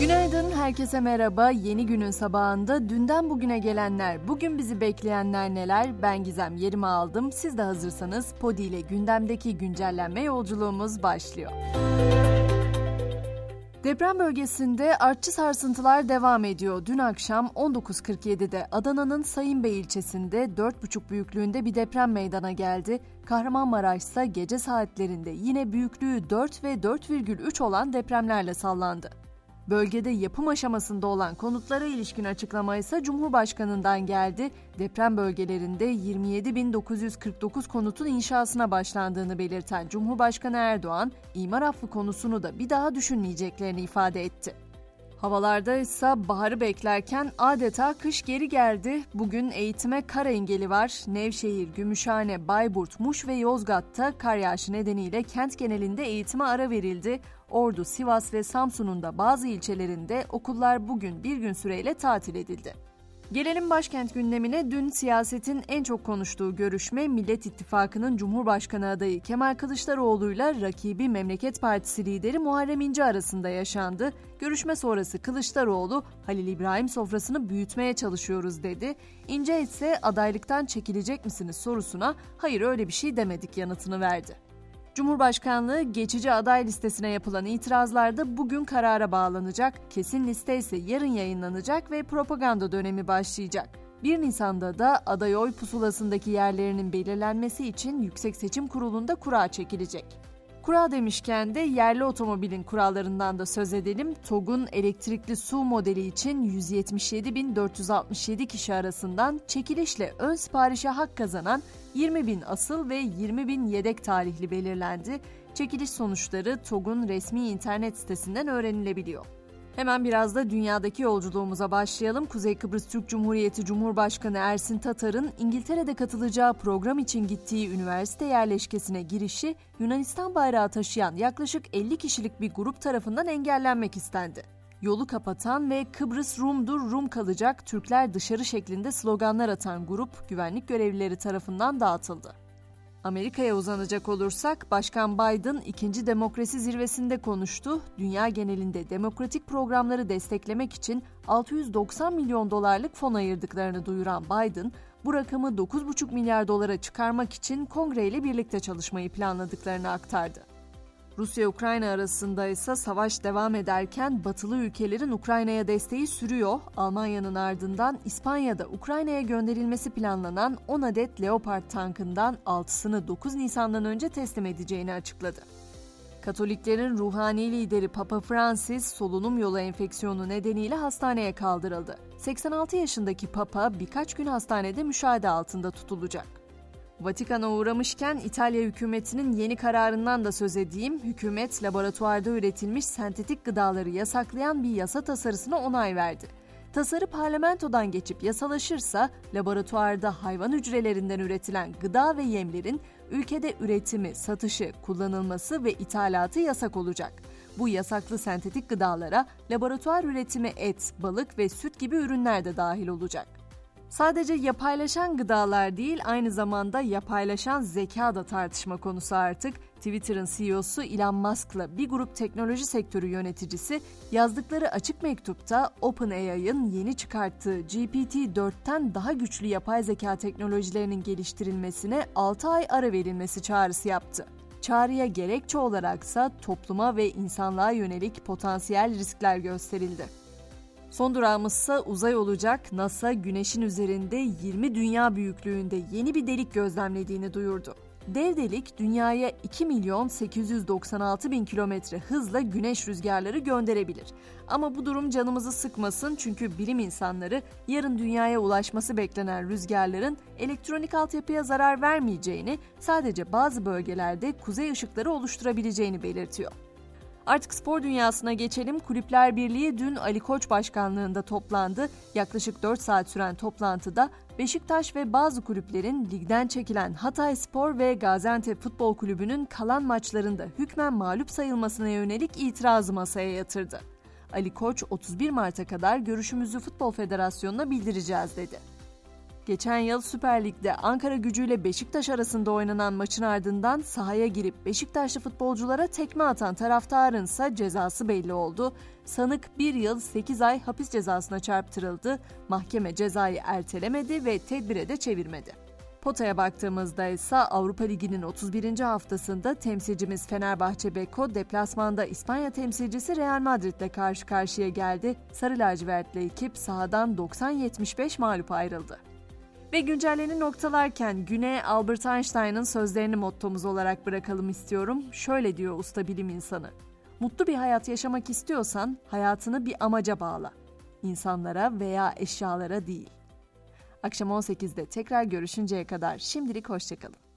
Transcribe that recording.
Günaydın, herkese merhaba. Yeni günün sabahında dünden bugüne gelenler, bugün bizi bekleyenler neler? Ben Gizem yerimi aldım. Siz de hazırsanız Podi ile gündemdeki güncellenme yolculuğumuz başlıyor. Deprem bölgesinde artçı sarsıntılar devam ediyor. Dün akşam 19.47'de Adana'nın Sayınbey ilçesinde 4,5 büyüklüğünde bir deprem meydana geldi. Kahramanmaraş ise gece saatlerinde yine büyüklüğü 4 ve 4,3 olan depremlerle sallandı. Bölgede yapım aşamasında olan konutlara ilişkin açıklama ise Cumhurbaşkanı'ndan geldi. Deprem bölgelerinde 27.949 konutun inşasına başlandığını belirten Cumhurbaşkanı Erdoğan, imar affı konusunu da bir daha düşünmeyeceklerini ifade etti. Havalarda ise baharı beklerken adeta kış geri geldi. Bugün eğitime kar engeli var. Nevşehir, Gümüşhane, Bayburt, Muş ve Yozgat'ta kar yağışı nedeniyle kent genelinde eğitime ara verildi. Ordu, Sivas ve Samsun'un da bazı ilçelerinde okullar bugün bir gün süreyle tatil edildi. Gelelim başkent gündemine. Dün siyasetin en çok konuştuğu görüşme Millet İttifakı'nın Cumhurbaşkanı adayı Kemal Kılıçdaroğlu'yla rakibi Memleket Partisi lideri Muharrem İnce arasında yaşandı. Görüşme sonrası Kılıçdaroğlu, Halil İbrahim sofrasını büyütmeye çalışıyoruz dedi. İnce ise adaylıktan çekilecek misiniz sorusuna hayır öyle bir şey demedik yanıtını verdi. Cumhurbaşkanlığı geçici aday listesine yapılan itirazlarda bugün karara bağlanacak, kesin liste ise yarın yayınlanacak ve propaganda dönemi başlayacak. 1 Nisan'da da aday oy pusulasındaki yerlerinin belirlenmesi için Yüksek Seçim Kurulu'nda kura çekilecek. Kura demişken de yerli otomobilin kurallarından da söz edelim. TOG'un elektrikli su modeli için 177.467 kişi arasından çekilişle ön siparişe hak kazanan 20.000 asıl ve 20.000 yedek tarihli belirlendi. Çekiliş sonuçları TOG'un resmi internet sitesinden öğrenilebiliyor. Hemen biraz da dünyadaki yolculuğumuza başlayalım. Kuzey Kıbrıs Türk Cumhuriyeti Cumhurbaşkanı Ersin Tatar'ın İngiltere'de katılacağı program için gittiği üniversite yerleşkesine girişi Yunanistan bayrağı taşıyan yaklaşık 50 kişilik bir grup tarafından engellenmek istendi. Yolu kapatan ve Kıbrıs Rum'dur Rum kalacak Türkler dışarı şeklinde sloganlar atan grup güvenlik görevlileri tarafından dağıtıldı. Amerika'ya uzanacak olursak Başkan Biden ikinci demokrasi zirvesinde konuştu. Dünya genelinde demokratik programları desteklemek için 690 milyon dolarlık fon ayırdıklarını duyuran Biden, bu rakamı 9,5 milyar dolara çıkarmak için Kongre ile birlikte çalışmayı planladıklarını aktardı. Rusya-Ukrayna arasında ise savaş devam ederken batılı ülkelerin Ukrayna'ya desteği sürüyor. Almanya'nın ardından İspanya'da Ukrayna'ya gönderilmesi planlanan 10 adet Leopard tankından 6'sını 9 Nisan'dan önce teslim edeceğini açıkladı. Katoliklerin ruhani lideri Papa Francis solunum yolu enfeksiyonu nedeniyle hastaneye kaldırıldı. 86 yaşındaki Papa birkaç gün hastanede müşahede altında tutulacak. Vatikan'a uğramışken İtalya hükümetinin yeni kararından da söz edeyim. Hükümet laboratuvarda üretilmiş sentetik gıdaları yasaklayan bir yasa tasarısına onay verdi. Tasarı parlamentodan geçip yasalaşırsa laboratuvarda hayvan hücrelerinden üretilen gıda ve yemlerin ülkede üretimi, satışı, kullanılması ve ithalatı yasak olacak. Bu yasaklı sentetik gıdalara laboratuvar üretimi et, balık ve süt gibi ürünler de dahil olacak. Sadece yapaylaşan gıdalar değil, aynı zamanda yapaylaşan zeka da tartışma konusu artık. Twitter'ın CEO'su Elon Musk'la bir grup teknoloji sektörü yöneticisi yazdıkları açık mektupta OpenAI'ın yeni çıkarttığı GPT-4'ten daha güçlü yapay zeka teknolojilerinin geliştirilmesine 6 ay ara verilmesi çağrısı yaptı. Çağrıya gerekçe olaraksa topluma ve insanlığa yönelik potansiyel riskler gösterildi. Son durağımızsa uzay olacak. NASA güneşin üzerinde 20 dünya büyüklüğünde yeni bir delik gözlemlediğini duyurdu. Dev delik dünyaya 2 milyon 896 bin kilometre hızla güneş rüzgarları gönderebilir. Ama bu durum canımızı sıkmasın çünkü bilim insanları yarın dünyaya ulaşması beklenen rüzgarların elektronik altyapıya zarar vermeyeceğini, sadece bazı bölgelerde kuzey ışıkları oluşturabileceğini belirtiyor. Artık spor dünyasına geçelim. Kulüpler Birliği dün Ali Koç başkanlığında toplandı. Yaklaşık 4 saat süren toplantıda Beşiktaş ve bazı kulüplerin ligden çekilen Hatay Spor ve Gaziantep Futbol Kulübü'nün kalan maçlarında hükmen mağlup sayılmasına yönelik itirazı masaya yatırdı. Ali Koç 31 Mart'a kadar görüşümüzü Futbol Federasyonu'na bildireceğiz dedi. Geçen yıl Süper Lig'de Ankara gücüyle Beşiktaş arasında oynanan maçın ardından sahaya girip Beşiktaşlı futbolculara tekme atan taraftarın ise cezası belli oldu. Sanık 1 yıl 8 ay hapis cezasına çarptırıldı. Mahkeme cezayı ertelemedi ve tedbire de çevirmedi. Potaya baktığımızda ise Avrupa Ligi'nin 31. haftasında temsilcimiz Fenerbahçe Beko deplasmanda İspanya temsilcisi Real Madrid'le karşı karşıya geldi. Sarı lacivertli ekip sahadan 90-75 mağlup ayrıldı. Ve güncelleni noktalarken güne Albert Einstein'ın sözlerini mottomuz olarak bırakalım istiyorum. Şöyle diyor usta bilim insanı. Mutlu bir hayat yaşamak istiyorsan hayatını bir amaca bağla. İnsanlara veya eşyalara değil. Akşam 18'de tekrar görüşünceye kadar şimdilik hoşçakalın.